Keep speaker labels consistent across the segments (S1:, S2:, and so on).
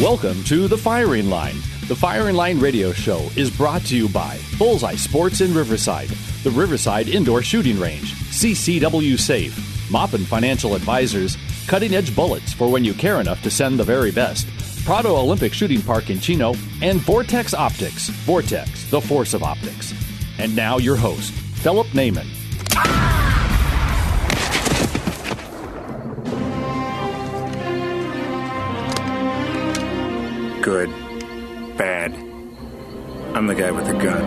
S1: Welcome to The Firing Line. The Firing Line radio show is brought to you by Bullseye Sports in Riverside, the Riverside Indoor Shooting Range, CCW Safe, Maupin Financial Advisors, Cutting Edge Bullets for when you care enough to send the very best, Prado Olympic Shooting Park in Chino, and Vortex Optics, Vortex, the force of optics. And now your host, Philip Naiman.
S2: Good. Bad. I'm the guy with the gun.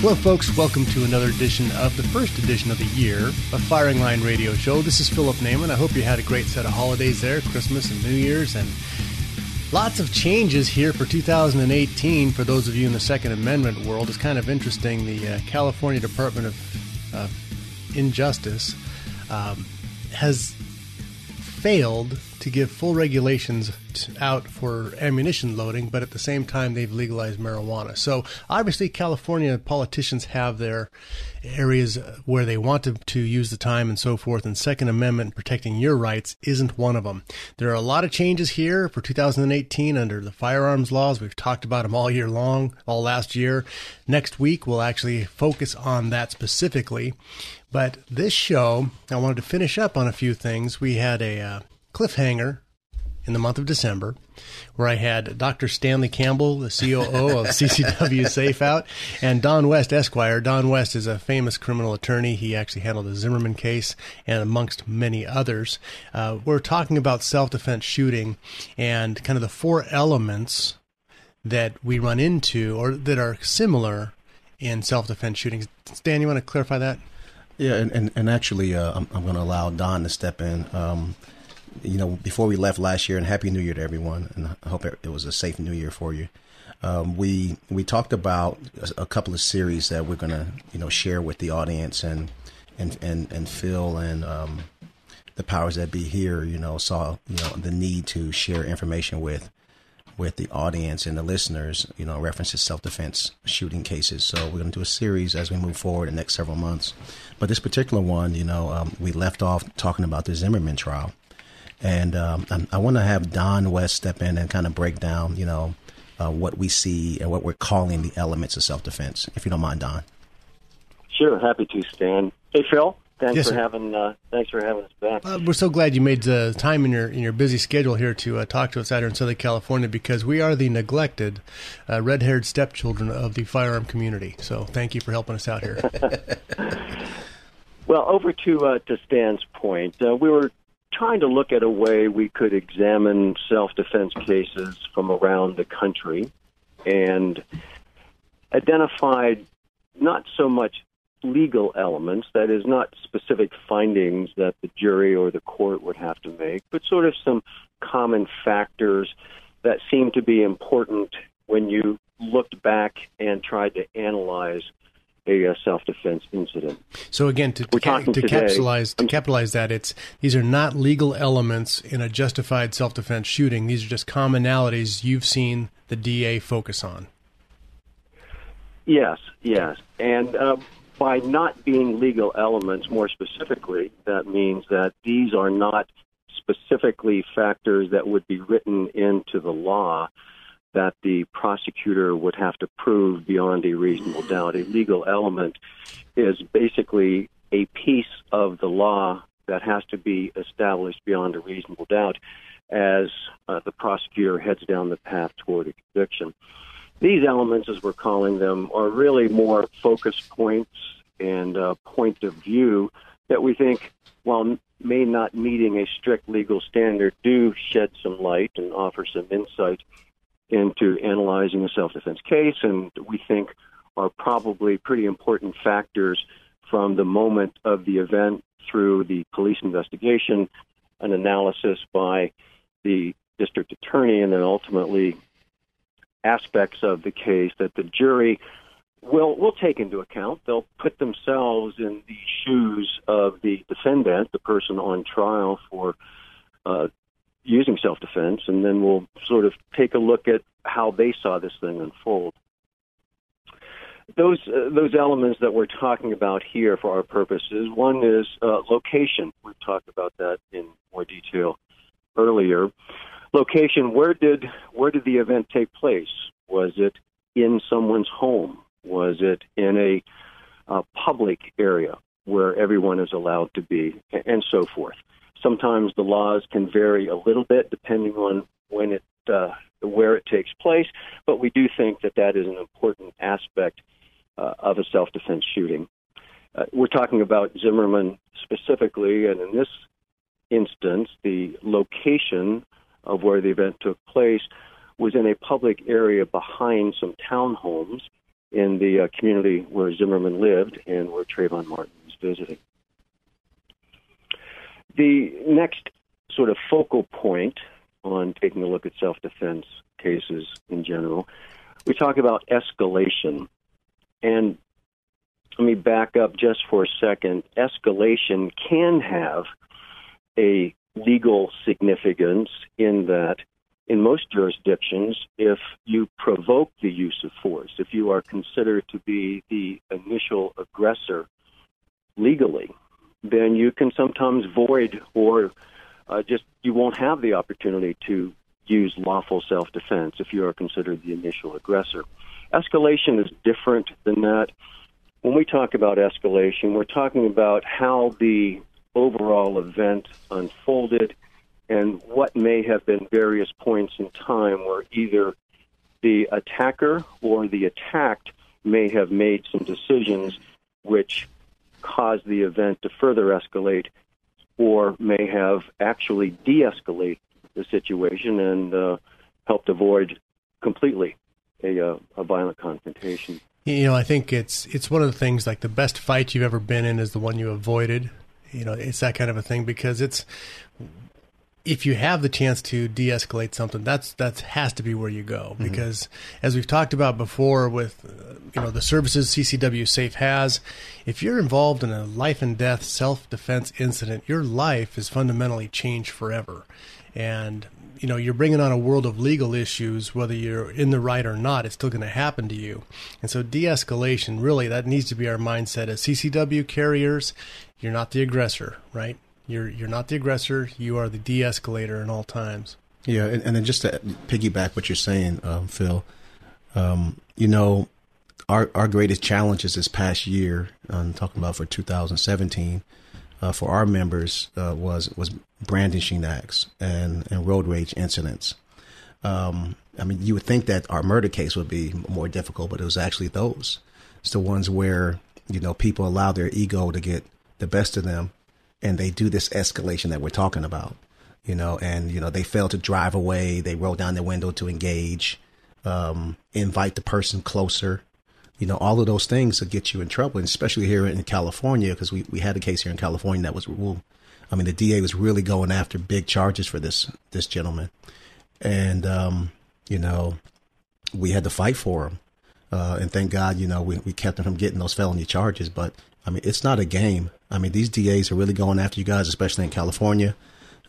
S3: Hello, folks. Welcome to another edition of the first edition of the year of Firing Line Radio Show. This is Philip Naiman. I hope you had a great set of holidays there, Christmas and New Year's, and lots of changes here for 2018 for those of you in the Second Amendment world. It's kind of interesting. The uh, California Department of uh, Injustice um, has failed to give full regulations out for ammunition loading, but at the same time, they've legalized marijuana. So obviously, California politicians have their areas where they want to, to use the time and so forth, and Second Amendment protecting your rights isn't one of them. There are a lot of changes here for 2018 under the firearms laws. We've talked about them all year long, all last year. Next week, we'll actually focus on that specifically. But this show, I wanted to finish up on a few things. We had a uh, cliffhanger in the month of December, where I had Dr. Stanley Campbell, the COO of CCW Safe Out, and Don West Esquire. Don West is a famous criminal attorney. He actually handled the Zimmerman case and amongst many others. Uh, we're talking about self defense shooting and kind of the four elements that we run into or that are similar in self defense shootings. Stan, you want to clarify that?
S4: Yeah, and, and, and actually, uh, I'm, I'm going to allow Don to step in. Um, you know, before we left last year, and Happy New Year to everyone, and I hope it was a safe New Year for you. Um, we we talked about a, couple of series that we're to you know share with the audience, and and and and Phil and um, the powers that be here, you know, saw you know the need to share information with with the audience and the listeners, you know, references self defense shooting cases. So we're to do a series as we move forward in the next several months. But this particular one, you know, um, we left off talking about the Zimmerman trial. And um, I want to have Don West step in and kind of break down, you know, uh, what we see and what we're calling the elements of self defense, if you don't mind, Don.
S5: Sure, happy to, Stan. Hey, Phil. Thanks
S3: Yes,
S5: for
S3: sir.
S5: having uh, thanks for having us back.
S3: Uh, we're so glad you made the time in your in your busy schedule here to uh, talk to us out here in Southern California because we are the neglected, uh, red-haired stepchildren of the firearm community. So thank you for helping us out here.
S5: Well, over to uh, to Stan's point, uh, we were trying to look at a way we could examine self-defense cases from around the country, and identified not so much legal elements, that is, not specific findings that the jury or the court would have to make, but sort of some common factors that seem to be important when you looked back and tried to analyze a self-defense incident.
S3: So again, to, to, ca- to capitalize to capitalize that, it's these are not legal elements in a justified self-defense shooting. These are just commonalities you've seen the DA focus on.
S5: Yes, yes. And uh, by not being legal elements, more specifically, that means that these are not specifically factors that would be written into the law that the prosecutor would have to prove beyond a reasonable doubt. A legal element is basically a piece of the law that has to be established beyond a reasonable doubt as uh, the prosecutor heads down the path toward a conviction. These elements, as we're calling them, are really more focus points and uh, point of view that we think, while may not meeting a strict legal standard, do shed some light and offer some insight into analyzing a self-defense case, and we think are probably pretty important factors from the moment of the event through the police investigation, an analysis by the district attorney and then ultimately aspects of the case that the jury will will take into account. They'll put themselves in the shoes of the defendant, the person on trial for uh, using self defense, and then we'll sort of take a look at how they saw this thing unfold. Those uh, those elements that we're talking about here for our purposes. One is uh, location. We've talked about that in more detail earlier. Location. Where did where did the event take place? Was it in someone's home? Was it in a uh, public area where everyone is allowed to be, and so forth? Sometimes the laws can vary a little bit depending on when it uh, where it takes place, but we do think that that is an important aspect uh, of a self-defense shooting. Uh, we're talking about Zimmerman specifically, and in this instance, the location of where the event took place was in a public area behind some townhomes in the uh, community where Zimmerman lived and where Trayvon Martin was visiting. The next sort of focal point on taking a look at self defense cases in general, we talk about escalation. And let me back up just for a second. Escalation can have a legal significance in that in most jurisdictions, if you provoke the use of force, if you are considered to be the initial aggressor legally, then you can sometimes void or uh, just you won't have the opportunity to use lawful self defense if you are considered the initial aggressor. Escalation is different than that. When we talk about escalation, we're talking about how the overall event unfolded and what may have been various points in time where either the attacker or the attacked may have made some decisions which caused the event to further escalate or may have actually de escalate the situation and uh, helped avoid completely a, uh, a violent confrontation.
S3: You know, I think it's it's one of the things like the best fight you've ever been in is the one you avoided. You know, it's that kind of a thing because it's if you have the chance to de-escalate something, that's that has to be where you go mm-hmm. because as we've talked about before with uh, you know the services CCW Safe has, if you're involved in a life and death self-defense incident, your life is fundamentally changed forever. And you know you're bringing on a world of legal issues whether you're in the right or not it's still going to happen to you and so de-escalation really that needs to be our mindset as ccw carriers you're not the aggressor right you're you're not the aggressor. You are the de-escalator in all times.
S4: Yeah, and, and then just to piggyback what you're saying, um, Phil, um, you know, our our greatest challenges this past year, I'm talking about for 2017, uh, for our members uh, was was brandishing acts and and road rage incidents. Um, I mean, you would think that our murder case would be more difficult, but it was actually those. It's the ones where you know people allow their ego to get the best of them and they do this escalation that we're talking about, you know, and, you know, they fail to drive away. They roll down their window to engage, um, invite the person closer. You know, all of those things will get you in trouble, and especially here in California, because we, we had a case here in California that was, well, I mean, the DA was really going after big charges for this, this gentleman. And, um, you know, we had to fight for him. Uh, and thank God, you know, we, we kept him from getting those felony charges. But I mean, it's not a game. I mean, these DAs are really going after you guys, especially in California.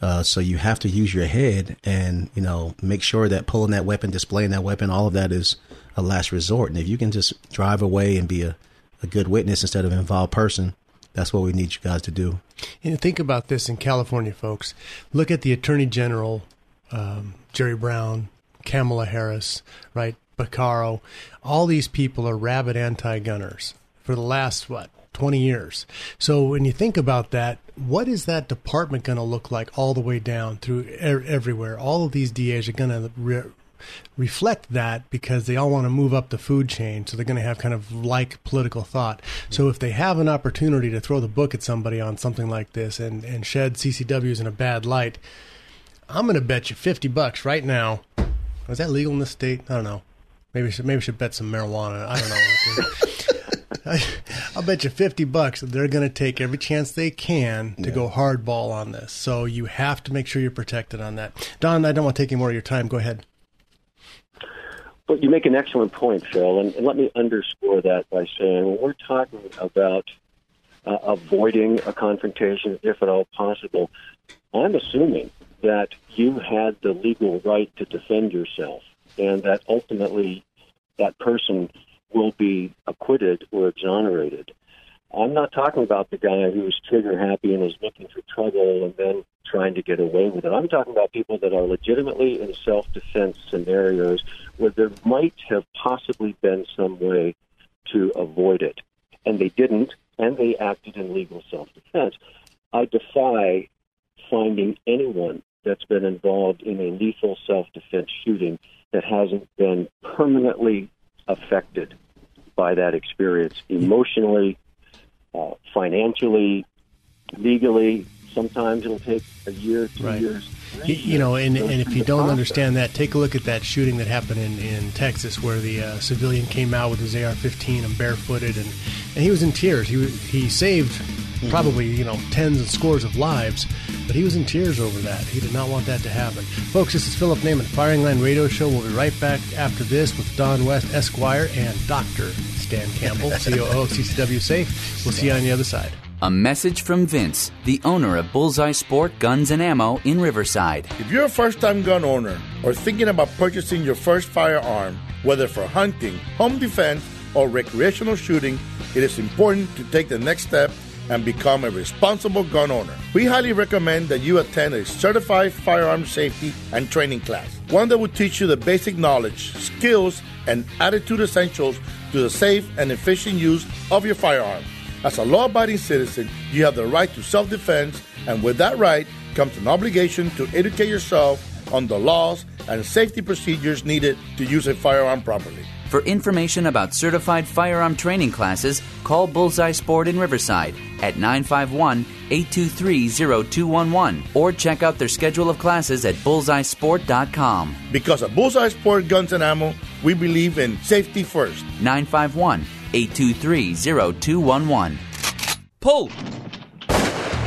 S4: Uh, so you have to use your head and you know make sure that pulling that weapon, displaying that weapon, all of that is a last resort. And if you can just drive away and be a, a good witness instead of an involved person, that's what we need you guys to do.
S3: And think about this in California, folks. Look at the Attorney General, um, Jerry Brown, Kamala Harris, right? Becerra. All these people are rabid anti-gunners for the last what 20 years. So when you think about that, what is that department going to look like all the way down through er- everywhere? All of these DAs are going to re- reflect that because they all want to move up the food chain. So they're going to have kind of like political thought. So if they have an opportunity to throw the book at somebody on something like this and, and shed CCWs in a bad light, I'm going to bet you 50 bucks right now. Is that legal in this state? I don't know. Maybe maybe should bet some marijuana. I don't know. I, I'll bet you 50 bucks that they're going to take every chance they can to
S4: Yeah.
S3: go hardball on this. So you have to make sure you're protected on that. Don, I don't want to take any more of your time. Go ahead.
S5: But you make an excellent point, Phil, and, and let me underscore that by saying when we're talking about uh, avoiding a confrontation, if at all possible, I'm assuming that you had the legal right to defend yourself, and that ultimately that person will be acquitted or exonerated. I'm not talking about the guy who's trigger happy and is looking for trouble and then trying to get away with it. I'm talking about people that are legitimately in self defense scenarios where there might have possibly been some way to avoid it. And they didn't, and they acted in legal self defense. I defy finding anyone that's been involved in a lethal self defense shooting that hasn't been permanently affected by that experience emotionally, uh, financially, legally. Sometimes it'll take a year, two
S3: Right.
S5: years.
S3: You, you know, and, and if you don't understand that, take a look at that shooting that happened in, in Texas where the uh, civilian came out with his AR-15 and barefooted, and, and he was in tears. He he saved Mm-hmm. probably you know tens and scores of lives, but he was in tears over that. He did not want that to happen. Folks, this is Philip Naiman, Firing Line Radio Show. We'll be right back after this with Don West, Esquire, and Doctor Stan Campbell, COO of CCW Safe. We'll see you on the other side.
S6: A message from Vince, the owner of Bullseye Sport Guns and Ammo in Riverside.
S7: If you're a first time gun owner or thinking about purchasing your first firearm, whether for hunting, home defense, or recreational shooting, it is important to take the next step and become a responsible gun owner. We highly recommend that you attend a certified firearm safety and training class, one that will teach you the basic knowledge, skills, and attitude essentials to the safe and efficient use of your firearm. As a law abiding citizen, you have the right to self defense, and with that right comes an obligation to educate yourself on the laws and safety procedures needed to use a firearm properly.
S6: For information about certified firearm training classes, call Bullseye Sport in Riverside at 951 823 0211 or check out their schedule of classes at bullseyesport.com.
S7: Because at Bullseye Sport Guns and Ammo, we believe in safety first.
S6: 951 823 0211. Pull!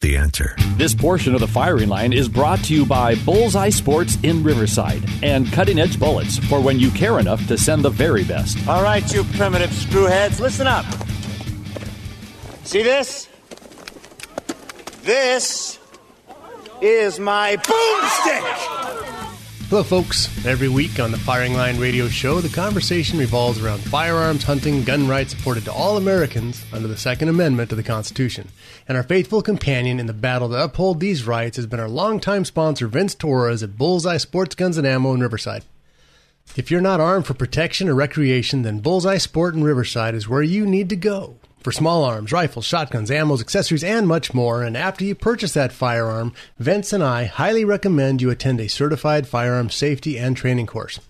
S8: The answer.
S1: This portion of the firing line is brought to you by Bullseye Sports in Riverside and cutting edge bullets for when you care enough to send the very best.
S2: All right, you primitive screwheads, listen up. See this? This is my boomstick.
S3: Hello, folks. Every week on the Firing Line Radio Show, the conversation revolves around firearms, hunting, gun rights afforded to all Americans under the Second Amendment to the Constitution. And our faithful companion in the battle to uphold these rights has been our longtime sponsor, Vince Torres at Bullseye Sports Guns and Ammo in Riverside. If you're not armed for protection or recreation, then Bullseye Sport in Riverside is where you need to go. For small arms, rifles, shotguns, ammos, accessories, and much more. And after you purchase that firearm, Vince and I highly recommend you attend a certified firearm safety and training course.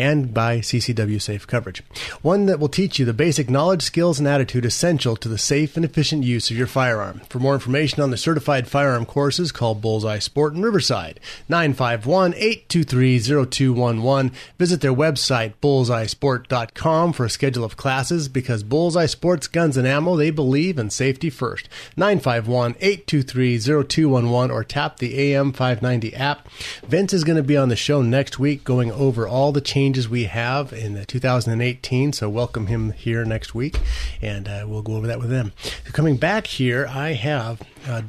S3: And by CCW Safe Coverage. One that will teach you the basic knowledge, skills, and attitude essential to the safe and efficient use of your firearm. For more information on the certified firearm courses, call Bullseye Sport in Riverside, 951 823 0211. Visit their website, bullseyesport.com, for a schedule of classes because Bullseye Sports Guns and Ammo, they believe in safety first. 951 823 0211 or tap the AM 590 app. Vince is going to be on the show next week going over all the changes changes we have in 2018. So welcome him here next week, and uh, we'll go over that with them. So coming back here, I have uh,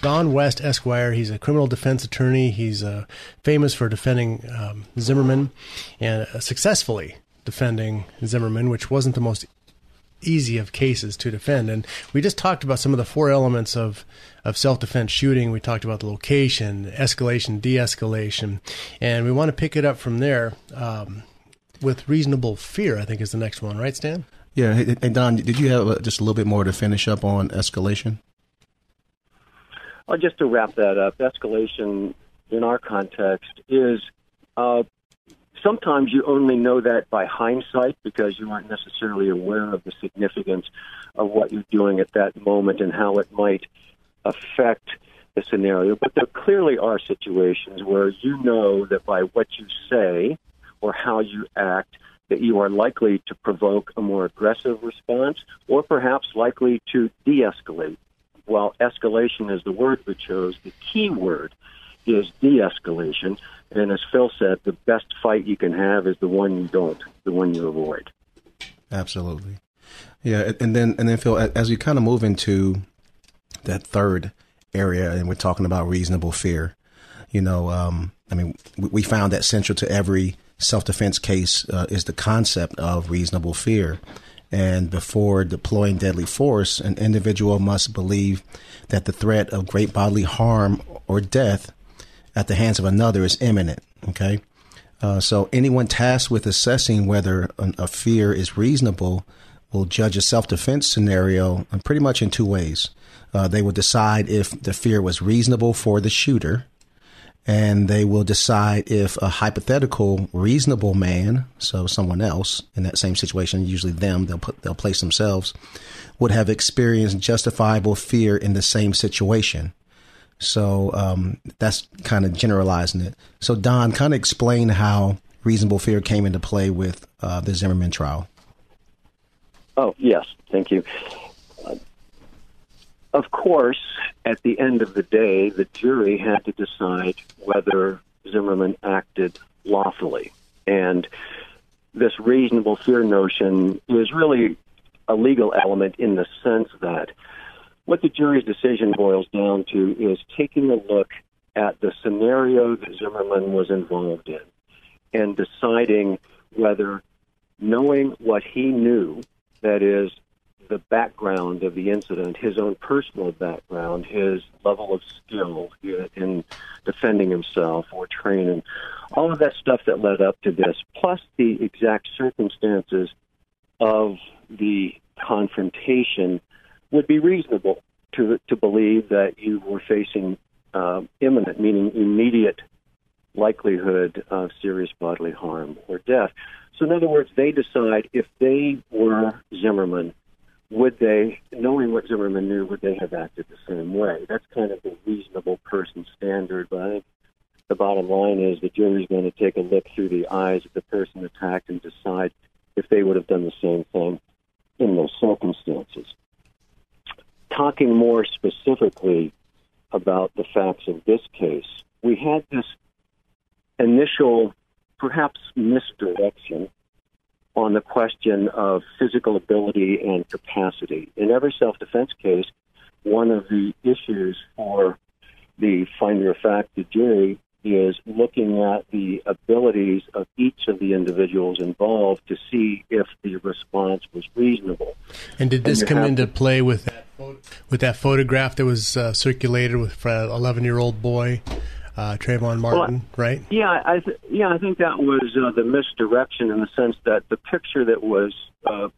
S3: Don West Esquire. He's a criminal defense attorney. He's uh, famous for defending um, Zimmerman and uh, successfully defending Zimmerman, which wasn't the most easy of cases to defend. And we just talked about some of the four elements of, of self defense shooting. We talked about the location, escalation, de escalation, and we want to pick it up from there um, with reasonable fear, I think is the next one, right, Stan?
S4: Yeah. Hey, Don, did you have uh, just a little bit more to finish up on escalation?
S5: Well, just to wrap that up, escalation in our context is uh, sometimes you only know that by hindsight because you aren't necessarily aware of the significance of what you're doing at that moment and how it might affect the scenario. But there clearly are situations where you know that by what you say or how you act, that you are likely to provoke a more aggressive response or perhaps likely to de escalate. While escalation is the word we chose, the key word is de escalation and as Phil said, the best fight you can have is the one you don't, the one you avoid.
S4: Absolutely. Yeah, and then and then Phil, as you kind of move into that third area, and we're talking about reasonable fear. You know, um, I mean, we found that central to every self defense case uh, is the concept of reasonable fear. And before deploying deadly force, an individual must believe that the threat of great bodily harm or death at the hands of another is imminent. Okay. Uh, so anyone tasked with assessing whether a fear is reasonable will judge a self-defense scenario pretty much in two ways. Uh, they will decide if the fear was reasonable for the shooter, and they will decide if a hypothetical reasonable man, so someone else in that same situation, usually them, they'll put they'll place themselves, would have experienced justifiable fear in the same situation. So um, that's kind of generalizing it. So Don, kind of explain how reasonable fear came into play with uh, the Zimmerman trial.
S5: Oh yes, thank you. Uh, of course, at the end of the day, the jury had to decide whether Zimmerman acted lawfully, and this reasonable fear notion is really a legal element in the sense that what the jury's decision boils down to is taking a look at the scenario that Zimmerman was involved in and deciding whether knowing what he knew, that is, the background of the incident, his own personal background, his level of skill in defending himself or training, all of that stuff that led up to this, plus the exact circumstances of the confrontation would be reasonable to to believe that you were facing uh, imminent, meaning immediate likelihood of serious bodily harm or death. So, in other words, they decide if they were Zimmerman, would they, knowing what Zimmerman knew, would they have acted the same way? That's kind of the reasonable person standard. But I think the bottom line is the jury's going to take a look through the eyes of the person attacked and decide if they would have done the same thing in those circumstances talking more specifically about the facts of this case, we had this initial, perhaps misdirection on the question of physical ability and capacity. In every self defense case, one of the issues for the finder of fact, the jury, is looking at the abilities of each of the individuals involved to see if the response was reasonable.
S3: And did this and come into to, play with that with that photograph that was uh, circulated with an 11 year old boy, uh, Trayvon Martin, well, right?
S5: Yeah, I th- yeah, I think that was uh, the misdirection in the sense that the picture that was uh,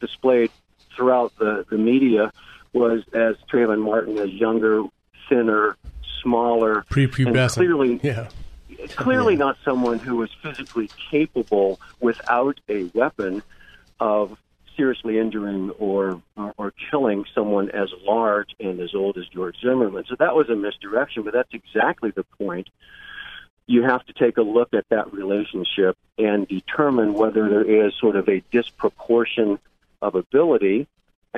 S5: displayed throughout the, the media was as Trayvon Martin as younger, thinner, smaller,
S3: prepubescent,
S5: clearly,
S3: yeah.
S5: Clearly, yeah. not someone who was physically capable without a weapon of seriously injuring or, or, or killing someone as large and as old as George Zimmerman. So that was a misdirection, but that's exactly the point. You have to take a look at that relationship and determine whether there is sort of a disproportion of ability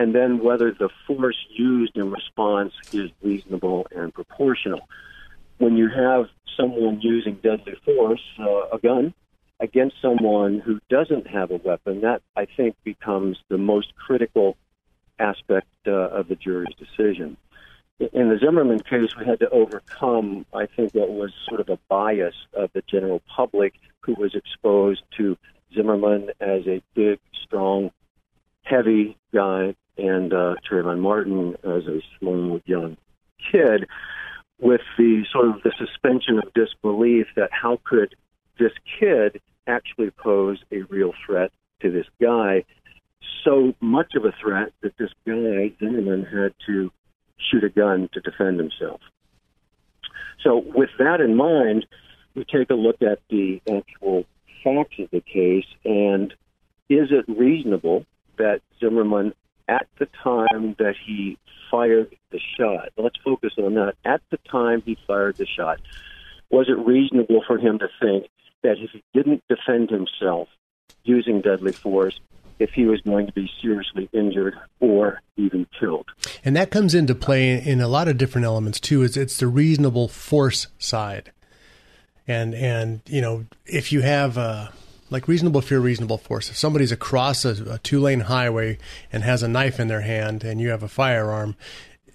S5: and then whether the force used in response is reasonable and proportional. When you have someone using deadly force, uh, a gun, against someone who doesn't have a weapon, that I think becomes the most critical aspect uh, of the jury's decision. In the Zimmerman case, we had to overcome, I think, what was sort of a bias of the general public who was exposed to Zimmerman as a big, strong, heavy guy, and uh, Trayvon Martin as a small, young kid, with the sort of the suspension of disbelief that how could this kid actually pose a real threat to this guy? So much of a threat that this guy, Zimmerman, had to shoot a gun to defend himself. So, with that in mind, we take a look at the actual facts of the case and is it reasonable that Zimmerman, at the time that he fired the shot, let's focus on that. At the time he fired the shot, was it reasonable for him to think that if he didn't defend himself using deadly force, if he was going to be seriously injured or even killed.
S3: And that comes into play in a lot of different elements too. Is it's the reasonable force side, and and you know if you have uh, like reasonable fear, reasonable force. If somebody's across a, a two lane highway and has a knife in their hand, and you have a firearm.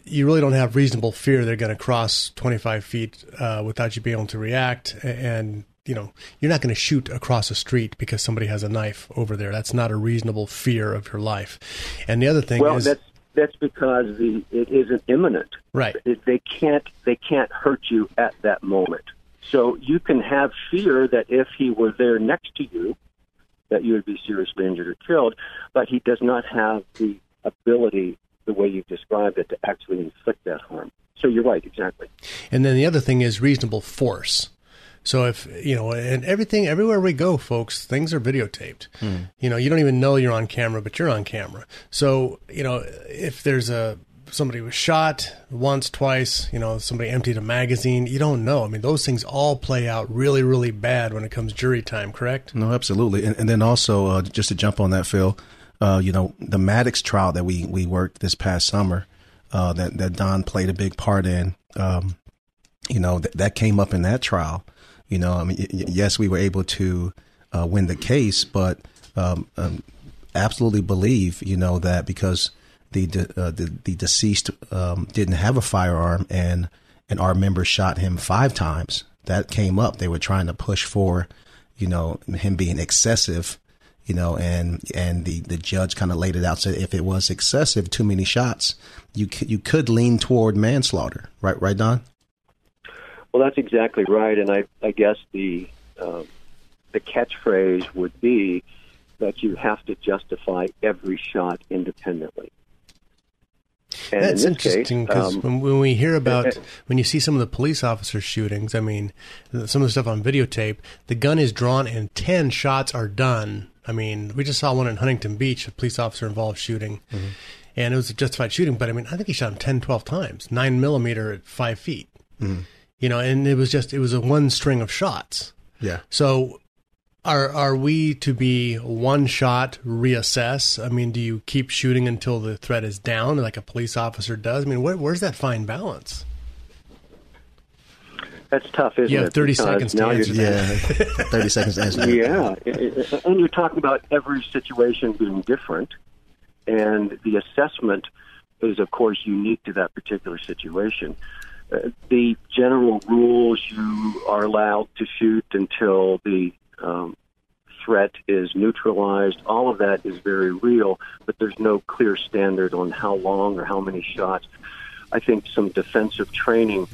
S3: You really don't have reasonable fear they're going to cross 25 feet uh, without you being able to react, and you know, you're not going to shoot across a street because somebody has a knife over there. That's not a reasonable fear of your life. And the other thing
S5: well,
S3: is
S5: that's that's because the it isn't imminent.
S3: Right.
S5: It, they can't they can't hurt you at that moment. So you can have fear that if he were there next to you, that you would be seriously injured or killed, but he does not have the ability, the way you've described it, to actually inflict that harm. So you're right, exactly.
S3: And then the other thing is reasonable force. So if you know, and everything, everywhere we go, folks, things are videotaped.
S4: Hmm.
S3: You know, you don't even know you're on camera, but you're on camera. So you know, if there's a somebody was shot once, twice, you know, somebody emptied a magazine, you don't know. I mean, those things all play out really, really bad when it comes jury time. Correct?
S4: No, absolutely. And, and then also, uh, just to jump on that, Phil, uh, you know, the Maddox trial that we we worked this past summer, uh, that that Don played a big part in. Um, you know, th- that came up in that trial. You know, I mean, y- yes, we were able to uh, win the case, but um, um, absolutely believe, you know, that because the uh, the, the deceased um, didn't have a firearm and and our members shot him five times. That came up. They were trying to push for, you know, him being excessive, you know, and and the the judge kind of laid it out. Said if it was excessive, too many shots, you c- you could lean toward manslaughter. Right, right, Don.
S5: Well, that's exactly right, and I, I guess the um, the catchphrase would be that you have to justify every shot independently. And
S3: That's
S5: in
S3: interesting because
S5: um,
S3: when, when we hear about when you see some of the police officer shootings, I mean, some of the stuff on videotape, the gun is drawn and ten shots are done. I mean, we just saw one in Huntington Beach, a police officer involved shooting,
S5: Mm-hmm.
S3: and it was a justified shooting. But I mean, I think he shot him 10, 12 times, nine millimeter at five feet. You know, and it was just it was a one string of shots.
S4: Yeah.
S3: So are are we to be one shot reassess? I mean, do you keep shooting until the threat is down, like a police officer does? I mean, where, wre's that fine balance?
S5: that's tough, isn't
S3: You have
S5: it?
S3: 30
S5: Because
S3: seconds to answer that.
S4: Yeah, thirty seconds to answer. that.
S5: Yeah, It- it- and you're talking about every situation being different, and the assessment is, of course, unique to that particular situation. Uh, the general rules you are allowed to shoot until the um, threat is neutralized. All of that is very real, but there's no clear standard on how long or how many shots. I think some defensive training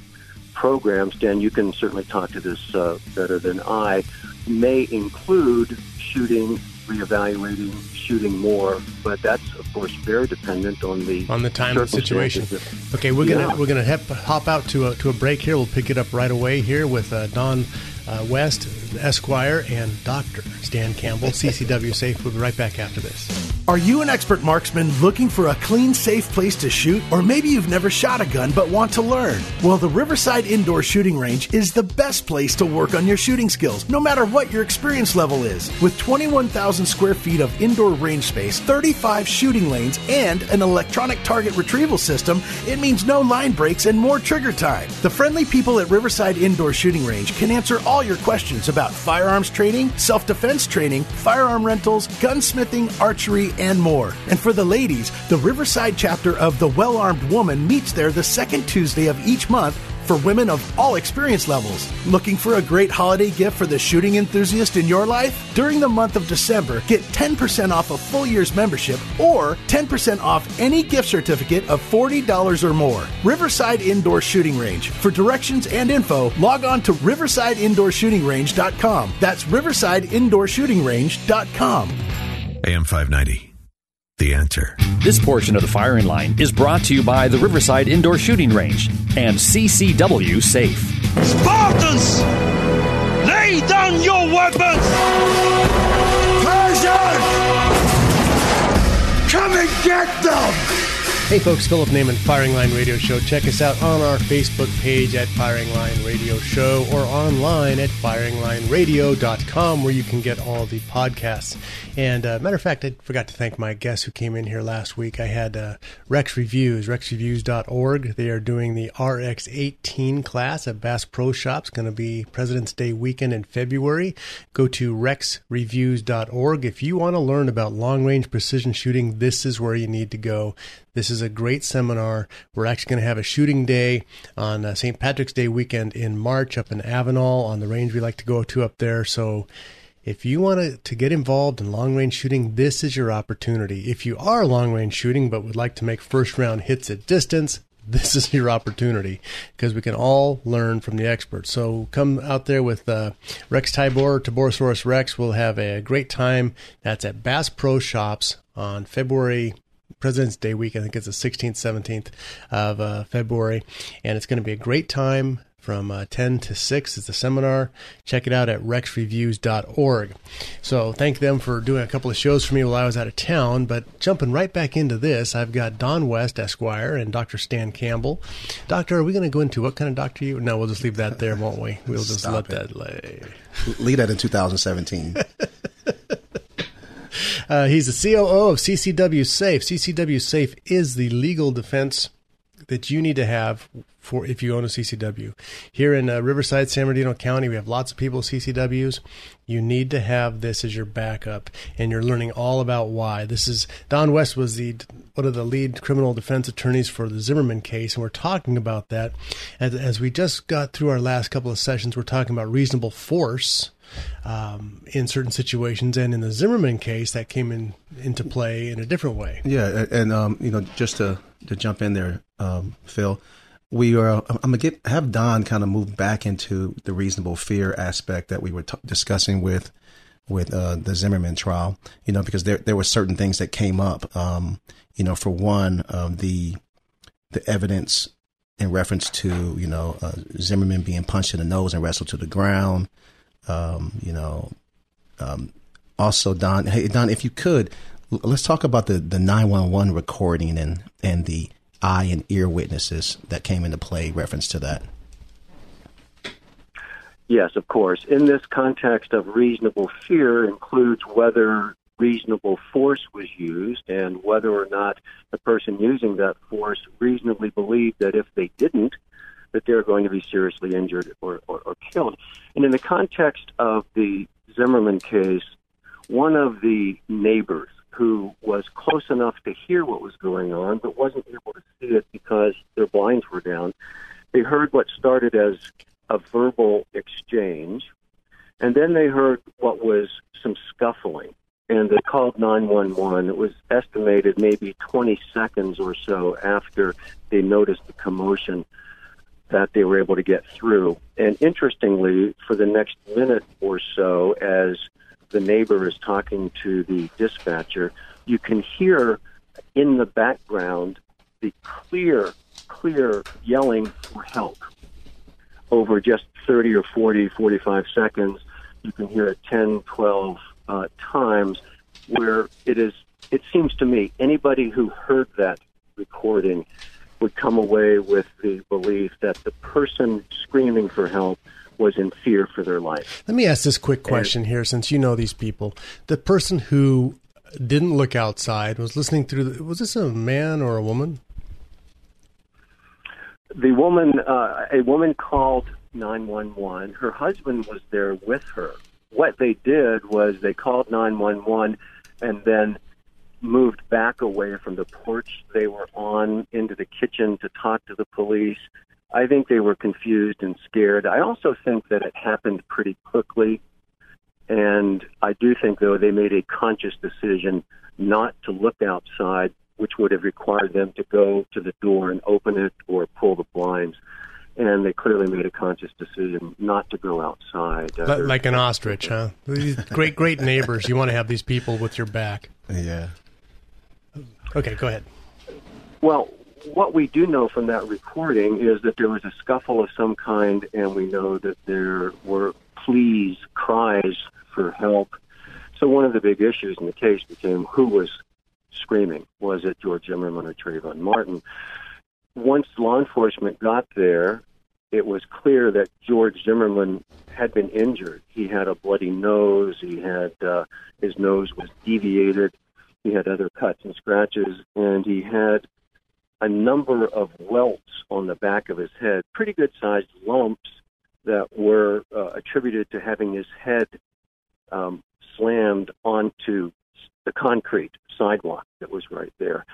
S5: programs, Dan, you can certainly talk to this uh, better than I, may include shooting, reevaluating, shooting more, but that's of course very dependent on the
S3: on the time and situation. Okay, we're gonna we're gonna hep, hop out to a to a break here. We'll pick it up right away here with uh, Don uh, West, Esquire, and Doctor Stan Campbell, CCW Safe. We'll be right back after this.
S9: Are you an expert marksman looking for a clean, safe place to shoot? Or maybe you've never shot a gun but want to learn? Well, the Riverside Indoor Shooting Range is the best place to work on your shooting skills, no matter what your experience level is. With 21,000 square feet of indoor range space, 35 shooting lanes, and an electronic target retrieval system, it means no line breaks and more trigger time. The friendly people at Riverside Indoor Shooting Range can answer all all your questions about firearms training, self defense training, firearm rentals, gunsmithing, archery, and more. And for the ladies, the Riverside chapter of The Well Armed Woman meets there the second Tuesday of each month for women of all experience levels. Looking for a great holiday gift for the shooting enthusiast in your life? During the month of December, get 10% off a full year's membership or 10% off any gift certificate of $40 or more. Riverside Indoor Shooting Range. For directions and info, log on to riversideindoorshootingrange.com. That's riversideindoorshootingrange.com.
S8: AM 590. The answer.
S1: This portion of the firing line is brought to you by the Riverside Indoor Shooting Range and CCW Safe.
S10: Spartans! Lay down your weapons! Persians! Come and get them!
S3: Hey folks, Philip Naiman, Firing Line Radio Show. Check us out on our Facebook page at Firing Line Radio Show or online at firinglineradio.com where you can get all the podcasts. And uh, matter of fact, I forgot to thank my guest who came in here last week. I had uh, Rex Reviews, rexreviews.org. They are doing the RX18 class at Bass Pro Shops. Going to be President's Day weekend in February. Go to rexreviews.org. If you want to learn about long range precision shooting, this is where you need to go. This is a great seminar. We're actually going to have a shooting day on uh, St. Patrick's Day weekend in March up in Avenal on the range we like to go to up there. So if you want to, to get involved in long range shooting, this is your opportunity. If you are long range shooting but would like to make first round hits at distance, this is your opportunity because we can all learn from the experts. So come out there with uh, Rex Tibor, Tiborasaurus Rex. We'll have a great time. That's at Bass Pro Shops on February President's Day week. I think it's the 16th, 17th of uh, February. And it's going to be a great time from uh, 10 to 6 It's a seminar. Check it out at rexreviews.org. So thank them for doing a couple of shows for me while I was out of town. But jumping right back into this, I've got Don West, Esquire, and Dr. Stan Campbell. Doctor, are we going to go into what kind of doctor you? No, we'll just leave that there, won't we? We'll just
S4: Stop
S3: let
S4: it.
S3: that lay.
S4: Lead that in 2017.
S3: Uh, he's the COO of CCW Safe. CCW Safe is the legal defense that you need to have for if you own a CCW. Here in uh, Riverside, San Bernardino County, we have lots of people with CCWs. You need to have this as your backup, and you're learning all about why. This is Don West was the one of the lead criminal defense attorneys for the Zimmerman case, and we're talking about that. As, as we just got through our last couple of sessions, we're talking about reasonable force um, in certain situations, and in the Zimmerman case, that came in into play in a different way.
S4: Yeah, and um, you know, just to to jump in there, um, Phil, we are. I'm gonna get have Don kind of move back into the reasonable fear aspect that we were t- discussing with with uh, the Zimmerman trial. You know, because there there were certain things that came up. Um, you know, for one, um, the the evidence in reference to you know uh, Zimmerman being punched in the nose and wrestled to the ground. Um, you know, um, also Don. Hey Don, if you could, l- let's talk about the the nine one one recording and and the eye and ear witnesses that came into play. Reference to that.
S5: Yes, of course. In this context of reasonable fear includes whether reasonable force was used and whether or not the person using that force reasonably believed that if they didn't, that they're going to be seriously injured or, or, or killed. And in the context of the Zimmerman case, one of the neighbors who was close enough to hear what was going on but wasn't able to see it because their blinds were down, they heard what started as a verbal exchange, and then they heard what was some scuffling. And they called 911. It was estimated maybe 20 seconds or so after they noticed the commotion that they were able to get through. And interestingly, for the next minute or so, as the neighbor is talking to the dispatcher, you can hear in the background the clear, clear yelling for help. Over just 30 or 40, 45 seconds, you can hear it 10, 12 uh, times where it is, it seems to me, anybody who heard that recording would come away with the belief that the person screaming for help was in fear for their life.
S3: Let me ask this quick question here, since you know these people. The person who didn't look outside was listening through. The, was this a man or a woman?
S5: The woman, uh, a woman called 911. Her husband was there with her. What they did was they called 911 and then moved back away from the porch they were on into the kitchen to talk to the police. I think they were confused and scared. I also think that it happened pretty quickly. And I do think, though, they made a conscious decision not to look outside, which would have required them to go to the door and open it or pull the blinds. And they clearly made a conscious decision not to go outside. Uh,
S3: like an ostrich, huh? These great, great neighbors. You want to have these people with your back.
S4: Yeah.
S3: Okay, go ahead.
S5: Well, what we do know from that recording is that there was a scuffle of some kind, and we know that there were pleas, cries for help. So one of the big issues in the case became who was screaming. Was it George Zimmerman or Trayvon Martin? Once law enforcement got there, it was clear that George Zimmerman had been injured. He had a bloody nose. He had uh, his nose was deviated. He had other cuts and scratches, and he had a number of welts on the back of his head, pretty good sized lumps that were uh, attributed to having his head um, slammed onto the concrete sidewalk that was right there.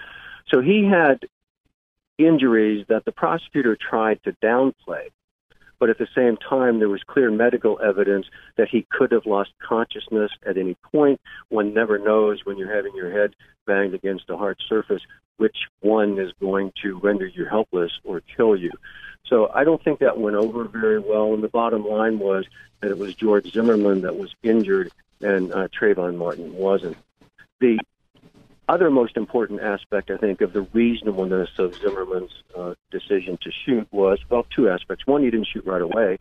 S5: So he had injuries that the prosecutor tried to downplay. But at the same time, there was clear medical evidence that he could have lost consciousness at any point. One never knows when you're having your head banged against a hard surface which one is going to render you helpless or kill you. So I don't think that went over very well. And the bottom line was that it was George Zimmerman that was injured and uh, Trayvon Martin wasn't. The other most important aspect, I think, of the reasonableness of Zimmerman's uh, decision to shoot was well, two aspects. One, he didn't shoot right away.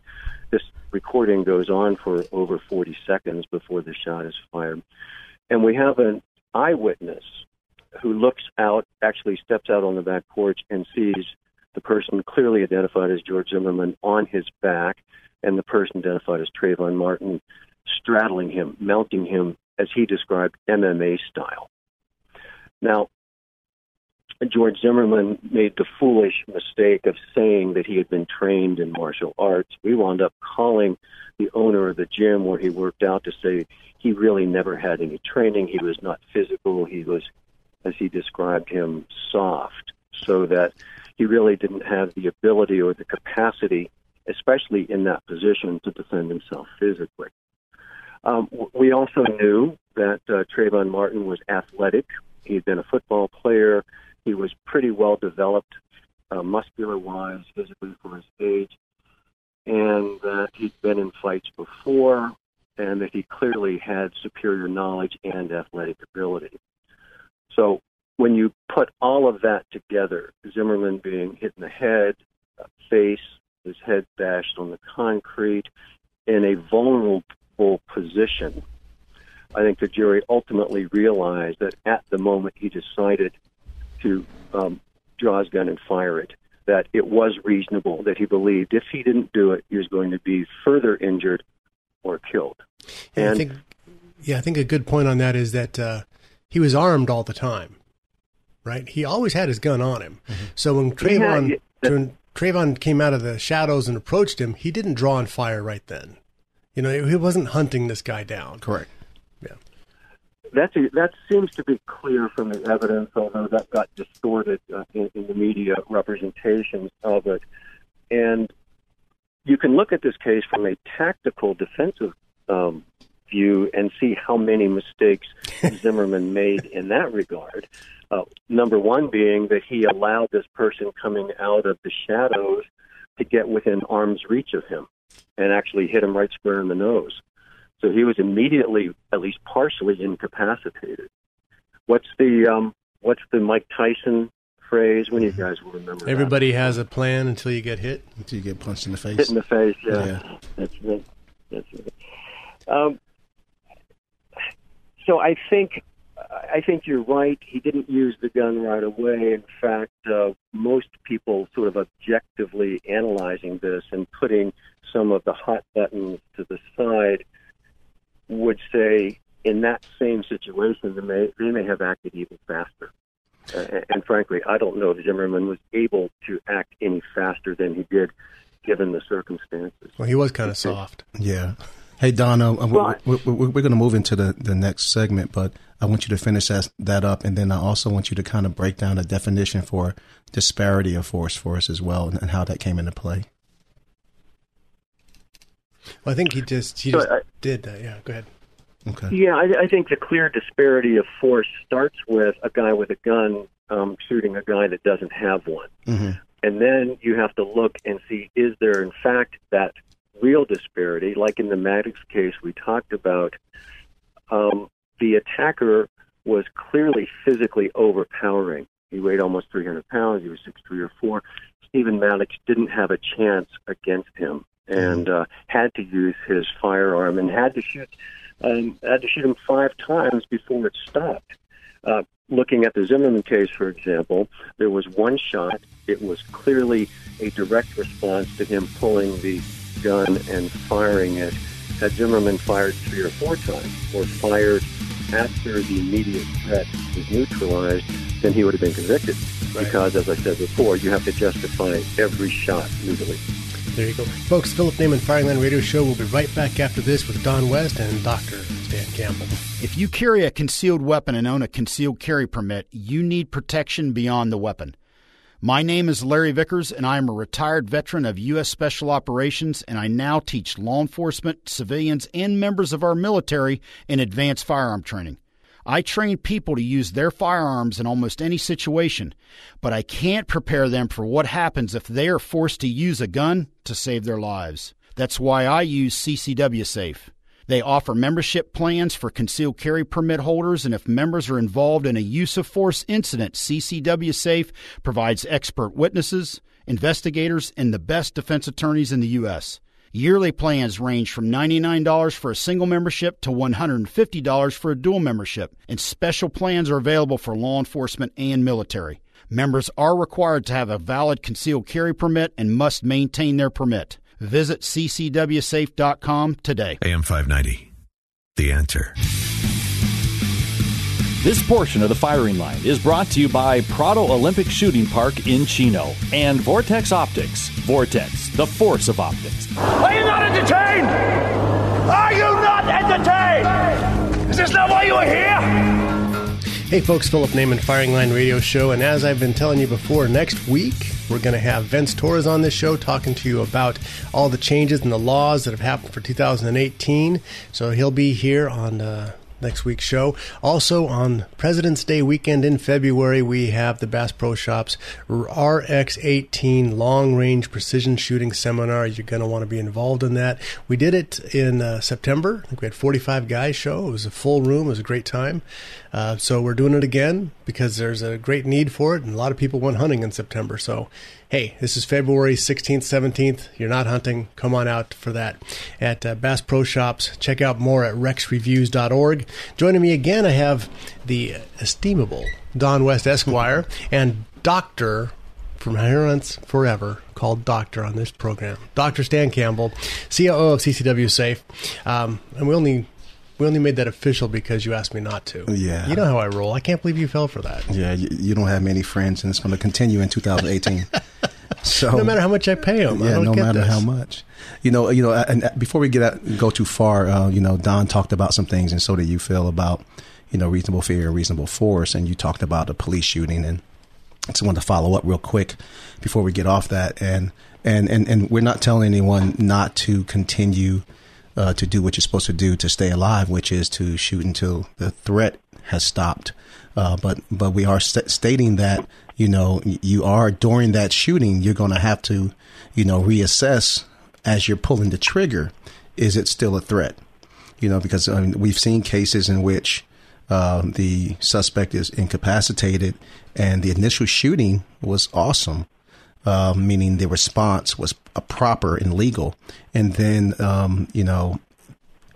S5: This recording goes on for over 40 seconds before the shot is fired. And we have an eyewitness who looks out, actually steps out on the back porch and sees the person clearly identified as George Zimmerman on his back, and the person identified as Trayvon Martin straddling him, mounting him, as he described, MMA style. Now, George Zimmerman made the foolish mistake of saying that he had been trained in martial arts. We wound up calling the owner of the gym where he worked out to say he really never had any training. He was not physical. He was as he described him, soft, so that he really didn't have the ability or the capacity, especially in that position, to defend himself physically. Um, we also knew that uh, Trayvon Martin was athletic. He had been a football player. He was pretty well developed, uh, muscular wise, physically for his age, and that he'd been in fights before, and that he clearly had superior knowledge and athletic ability. So when you put all of that together, Zimmerman being hit in the head, face, his head bashed on the concrete, in a vulnerable position, I think the jury ultimately realized that at the moment he decided to um, draw his gun and fire it, that it was reasonable that he believed if he didn't do it, he was going to be further injured or killed.
S3: And, I think, yeah, I think a good point on that is that uh, he was armed all the time, right? He always had his gun on him. Mm-hmm. So when Trayvon yeah, when Trayvon came out of the shadows and approached him, he didn't draw and fire right then. You know, he wasn't hunting this guy down.
S4: Correct.
S5: That's a, that seems to be clear from the evidence, although that got distorted uh, in, in the media representations of it. And you can look at this case from a tactical defensive um, view and see how many mistakes Zimmerman made in that regard. Uh, number one being that he allowed this person coming out of the shadows to get within arm's reach of him and actually hit him right square in the nose. So he was immediately, at least partially, incapacitated. What's the um, what's the Mike Tyson phrase? When you guys will remember.
S3: Everybody
S5: that?
S3: has a plan until you get hit.
S4: Until you get punched in the face.
S5: Hit in the face. Yeah, yeah. that's it. That's it. Um, so I think I think you're right. He didn't use the gun right away. In fact, uh, most people sort of objectively analyzing this and putting some of the hot buttons to the side would say in that same situation they may, they may have acted even faster. Uh, and frankly, I don't know if Zimmerman was able to act any faster than he did given the circumstances.
S3: Well, he was kind of soft.
S4: Yeah. Hey, Donna, uh, we're, we're, we're, we're going to move into the, the next segment, but I want you to finish that, that up. And then I also want you to kind of break down a definition for disparity of force for us as well and, and how that came into play.
S3: Well, I think he just he
S5: So
S3: just
S5: I-
S3: did that. Yeah, go ahead.
S4: Okay.
S5: Yeah, I, I think the clear disparity of force starts with a guy with a gun um, shooting a guy that doesn't have one.
S4: Mm-hmm.
S5: And then you have to look and see is there, in fact, that real disparity? Like in the Maddox case we talked about, um, the attacker was clearly physically overpowering. He weighed almost 300 pounds. He was six three or 4. Stephen Maddox didn't have a chance against him and uh, had to use his firearm and had to shoot um, had to shoot him five times before it stopped. Uh, looking at the Zimmerman case, for example, there was one shot. It was clearly a direct response to him pulling the gun and firing it. Had Zimmerman fired three or four times, or fired after the immediate threat was neutralized, then he would have been convicted. Because, as I said before, you have to justify every shot legally.
S3: There you go. Folks, Philip Naiman Firing Line Radio Show will be right back after this with Don West and Dr. Stan Campbell.
S11: If you carry a concealed weapon and own a concealed carry permit, you need protection beyond the weapon. My name is Larry Vickers, and I am a retired veteran of U.S. Special Operations, and I now teach law enforcement, civilians, and members of our military in advanced firearm training. I train people to use their firearms in almost any situation, but I can't prepare them for what happens if they are forced to use a gun to save their lives. That's why I use CCW Safe. They offer membership plans for concealed carry permit holders, and if members are involved in a use of force incident, CCW Safe provides expert witnesses, investigators, and the best defense attorneys in the U.S. Yearly plans range from $99 for a single membership to $150 for a dual membership, and special plans are available for law enforcement and military. Members are required to have a valid concealed carry permit and must maintain their permit. Visit ccwsafe.com today.
S8: AM 590. The answer.
S1: This portion of the firing line is brought to you by Prado Olympic Shooting Park in Chino and Vortex Optics. Vortex, the force of optics.
S10: Are you not entertained? Are you not entertained? Is this not why you are here?
S3: Hey, folks, Philip Naiman Firing Line Radio Show. And as I've been telling you before, next week we're going to have Vince Torres on this show talking to you about all the changes and the laws that have happened for 2018. So he'll be here on. Uh, Next week's show. Also, on President's Day weekend in February, we have the Bass Pro Shops RX 18 Long Range Precision Shooting Seminar. You're going to want to be involved in that. We did it in uh, September. I think we had 45 guys show. It was a full room. It was a great time. Uh, so we're doing it again because there's a great need for it, and a lot of people went hunting in September. So, hey, this is February 16th, 17th. You're not hunting. Come on out for that at uh, Bass Pro Shops. Check out more at rexreviews.org. Joining me again, I have the estimable Don West Esquire and Doctor from Hunts Forever, called Doctor on this program. Dr. Stan Campbell, COO of CCW Safe. Um, and we only we only made that official because you asked me not to.
S4: Yeah.
S3: You know how I roll. I can't believe you fell for that.
S4: Yeah, you, you don't have many friends, and it's going to continue in 2018. so
S3: no matter how much I pay them, I
S4: yeah, no matter
S3: this.
S4: how much. You know, you know, and uh, before we get out, go too far, uh, you know, Don talked about some things, and so did you feel about, you know, reasonable fear and reasonable force, and you talked about a police shooting, and I just wanted to follow up real quick before we get off that, and and and and we're not telling anyone not to continue uh, to do what you're supposed to do to stay alive, which is to shoot until the threat has stopped. Uh, but but we are st- stating that you know you are during that shooting, you're going to have to you know reassess as you're pulling the trigger. Is it still a threat? You know, because I mean, we've seen cases in which um, the suspect is incapacitated, and the initial shooting was awesome, uh, meaning the response was proper and legal. And then, um, you know,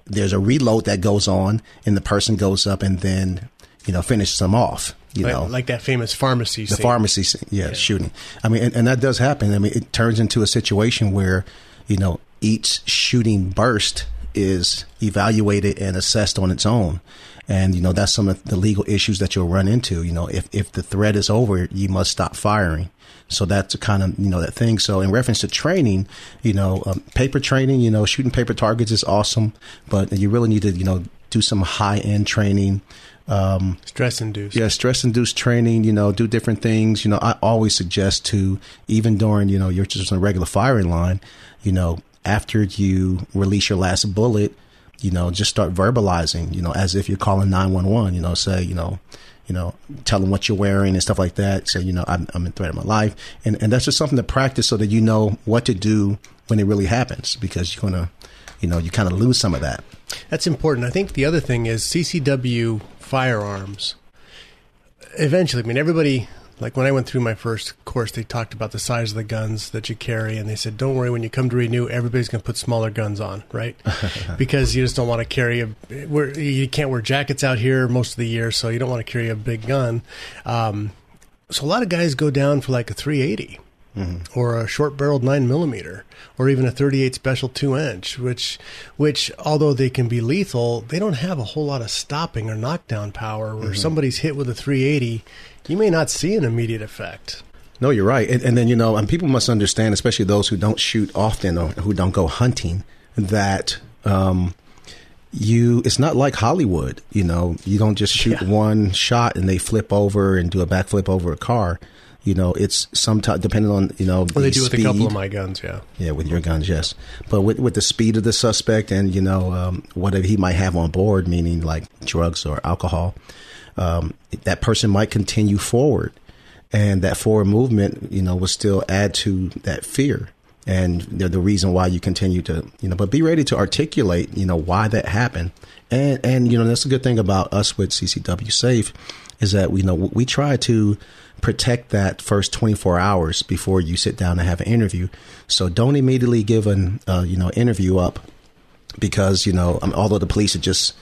S4: there's a reload that goes on, and the person goes up and then, you know, finishes them off. You
S3: like,
S4: know,
S3: like that famous pharmacy
S4: the
S3: scene.
S4: pharmacy, scene, yeah, shooting. I mean, and, and that does happen. I mean, it turns into a situation where, you know, each shooting burst is evaluated and assessed on its own. And, you know, that's some of the legal issues that you'll run into. You know, if, if the threat is over, you must stop firing. So that's kind of, you know, that thing. So in reference to training, you know, um, paper training, you know, shooting paper targets is awesome, but you really need to, you know, do some high end training. Um,
S3: stress induced.
S4: Yeah, stress induced training, you know, do different things. You know, I always suggest to, even during, you know, you're just on a regular firing line, you know, after you release your last bullet, you know, just start verbalizing, you know, as if you're calling 911, you know, say, you know, you know, tell them what you're wearing and stuff like that. So, you know, I'm, I'm in threat of my life. And, and that's just something to practice so that you know what to do when it really happens because you're going to, you know, you kind of lose some of that.
S3: That's important. I think the other thing is CCW firearms. Eventually, I mean, everybody like when I went through my first course, they talked about the size of the guns that you carry, and they said, "Don't worry, when you come to renew, everybody's going to put smaller guns on, right? because you just don't want to carry a. Where you can't wear jackets out here most of the year, so you don't want to carry a big gun. Um, so a lot of guys go down for like a 380. Mm-hmm. or a short barreled nine millimeter, or even a 38 special two inch, which, which although they can be lethal, they don't have a whole lot of stopping or knockdown power. Where mm-hmm. somebody's hit with a 380, you may not see an immediate effect.
S4: No, you're right, and, and then you know, and people must understand, especially those who don't shoot often or who don't go hunting, that um, you it's not like Hollywood. You know, you don't just shoot yeah. one shot and they flip over and do a backflip over a car you know, it's sometimes depending on you know.
S3: Well,
S4: the
S3: they do
S4: speed.
S3: with a couple of my guns, yeah.
S4: Yeah, with your guns, yes. But with with the speed of the suspect and you know um, whatever he might have on board, meaning like drugs or alcohol, um, that person might continue forward, and that forward movement, you know, will still add to that fear. And the reason why you continue to, you know, but be ready to articulate, you know, why that happened. And, and, you know, that's a good thing about us with CCW Safe is that, we know, we try to protect that first 24 hours before you sit down and have an interview. So don't immediately give an uh, you know interview up because you know mean, although the police are just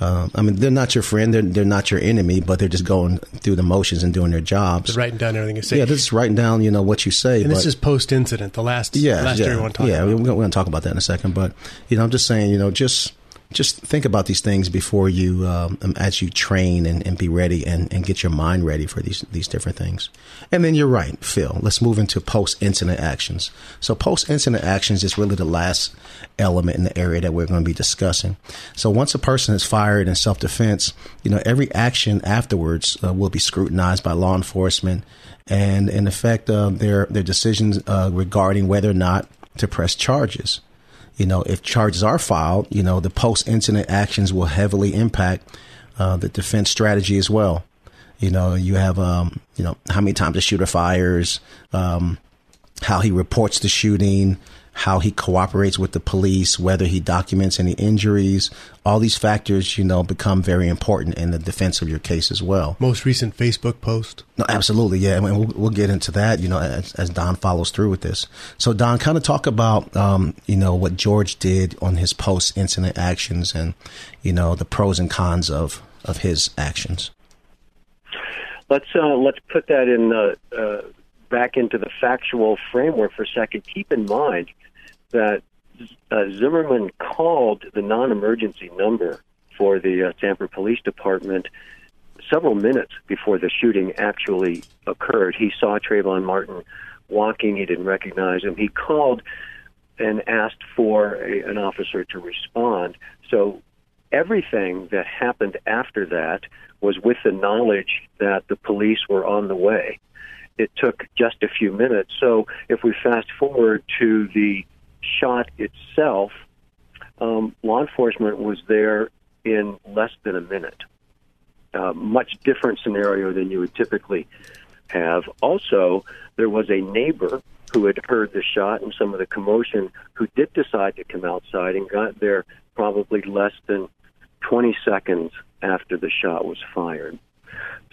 S4: uh, I mean they're not your friend they're they're not your enemy but they're just going through the motions and doing their jobs.
S3: They're writing down everything you say.
S4: Yeah, this is writing down you know what you say.
S3: And
S4: but,
S3: this is post incident. The last yeah last
S4: yeah,
S3: we want to talk
S4: yeah
S3: about.
S4: we're going to talk about that in a second. But you know I'm just saying you know just just think about these things before you, um, um, as you train and, and be ready and, and get your mind ready for these these different things. And then you're right, Phil. Let's move into post incident actions. So post incident actions is really the last element in the area that we're going to be discussing. So once a person is fired in self defense, you know every action afterwards uh, will be scrutinized by law enforcement, and in effect, uh, their their decisions uh, regarding whether or not to press charges you know, if charges are filed, you know, the post incident actions will heavily impact uh, the defense strategy as well. You know, you have, um, you know, how many times the shooter fires, um, how he reports the shooting, how he cooperates with the police, whether he documents any injuries. All these factors, you know, become very important in the defense of your case as well.
S3: Most recent Facebook post.
S4: No, absolutely, yeah. I mean, we'll, we'll get into that, you know, as, as, Don follows through with this. So, Don, kind of talk about, um, you know, what George did on his post-incident actions, and you know, the pros and cons of of his actions.
S5: Let's uh, let's put that in uh, uh, back into the factual framework for a second. Keep in mind that uh, Zimmerman called the non-emergency number for the uh, Sanford Police Department several minutes before the shooting actually occurred. He saw Trayvon Martin walking. He didn't recognize him. He called and asked for a, an officer to respond. So everything that happened after that was with the knowledge that the police were on the way. It took just a few minutes. So if we fast forward to the shot itself, um, law enforcement was there in less than a minute. Uh, much different scenario than you would typically have. Also, there was a neighbor who had heard the shot and some of the commotion who did decide to come outside and got there probably less than 20 seconds after the shot was fired.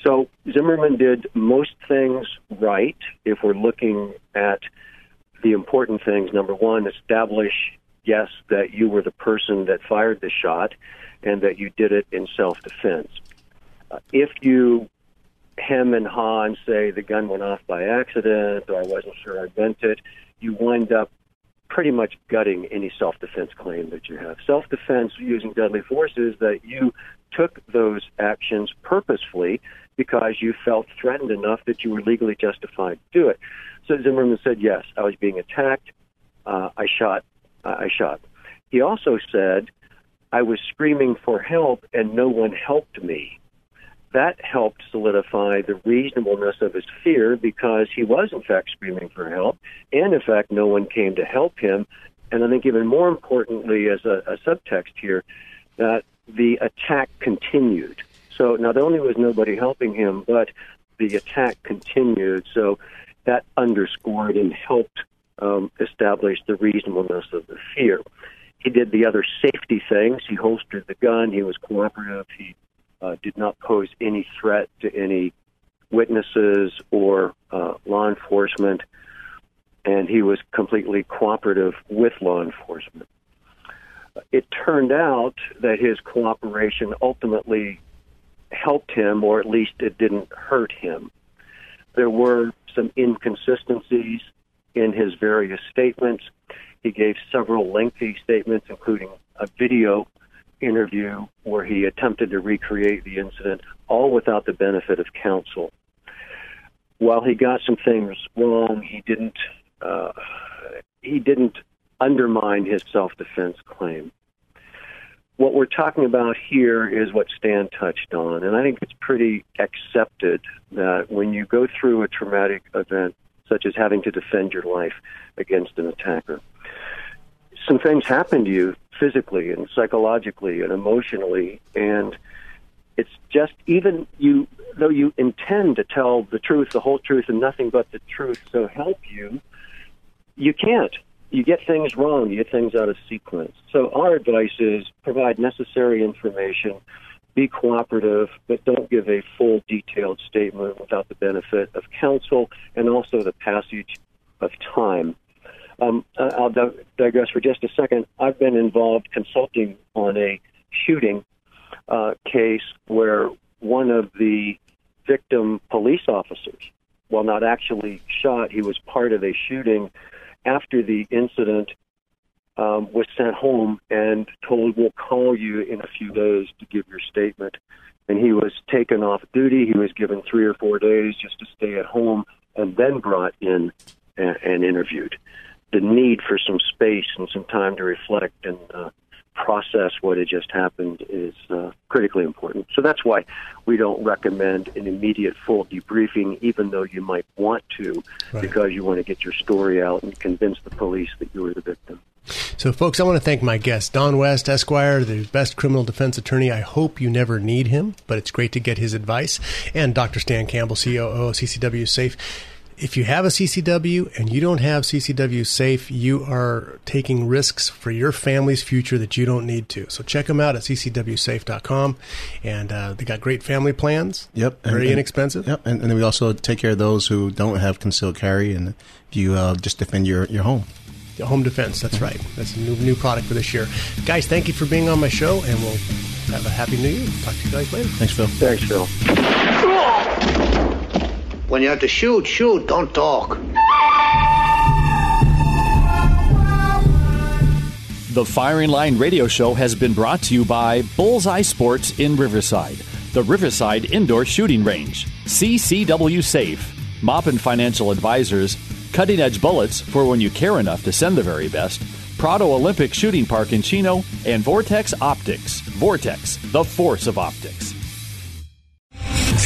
S5: So Zimmerman did most things right if we're looking at the important things number one, establish, yes, that you were the person that fired the shot and that you did it in self defense. Uh, if you hem and haw and say the gun went off by accident or I wasn't sure I meant it, you wind up pretty much gutting any self defense claim that you have. Self defense using deadly force is that you took those actions purposefully because you felt threatened enough that you were legally justified to do it. So Zimmerman said, Yes, I was being attacked. Uh, I shot. Uh, I shot. He also said, I was screaming for help and no one helped me that helped solidify the reasonableness of his fear because he was, in fact, screaming for help, and in fact, no one came to help him. And I think, even more importantly, as a, a subtext here, that the attack continued. So not only was nobody helping him, but the attack continued. So that underscored and helped um, establish the reasonableness of the fear. He did the other safety things. He holstered the gun. He was cooperative. He uh, did not pose any threat to any witnesses or uh, law enforcement, and he was completely cooperative with law enforcement. It turned out that his cooperation ultimately helped him, or at least it didn't hurt him. There were some inconsistencies in his various statements. He gave several lengthy statements, including a video interview where he attempted to recreate the incident, all without the benefit of counsel. While he got some things wrong, he didn't uh, he didn't undermine his self-defense claim. What we're talking about here is what Stan touched on, and I think it's pretty accepted that when you go through a traumatic event, such as having to defend your life against an attacker, some things happen to you physically and psychologically and emotionally and it's just even you though you intend to tell the truth the whole truth and nothing but the truth so help you you can't. You get things wrong. You get things out of sequence. So our advice is provide necessary information be cooperative but don't give a full detailed statement without the benefit of counsel and also the passage of time um, I'll digress for just a second. I've been involved consulting on a shooting uh, case where one of the victim police officers, while not actually shot, he was part of a shooting after the incident um, was sent home and told, We'll call you in a few days to give your statement. And he was taken off duty. He was given three or four days just to stay at home and then brought in and, and interviewed the need for some space and some time to reflect and uh, process what had just happened is uh, critically important. So that's why we don't recommend an immediate full debriefing, even though you might want to, right. because you want to get your story out and convince the police that you were the victim.
S3: So, folks, I want to thank my guest, Don West, Esquire, the best criminal defense attorney. I hope you never need him, but it's great to get his advice. And Dr. Stan Campbell, COO of CCW Safe if you have a CCW and you don't have CCW safe, you are taking risks for your family's future that you don't need to. So check them out at ccwsafe.com. And uh, they got great family plans.
S4: Yep.
S3: Very
S4: and,
S3: inexpensive.
S4: Yep. And, and, then we also take care of those who don't have concealed carry and you uh, just defend your, your home.
S3: Home defense. That's right. That's a new, new product for this year. Guys, thank you for being on my show, and we'll have a happy new year. Talk to you guys later.
S4: Thanks, Phil.
S5: Thanks, Phil.
S12: When you have to shoot, shoot, don't talk.
S1: The Firing Line Radio Show has been brought to you by Bullseye Sports in Riverside, the Riverside Indoor Shooting Range, CCW Safe, Maupin Financial Advisors, Cutting Edge Bullets for when you care enough to send the very best, Prado Olympic Shooting Park in Chino, and Vortex Optics. Vortex, the force of optics.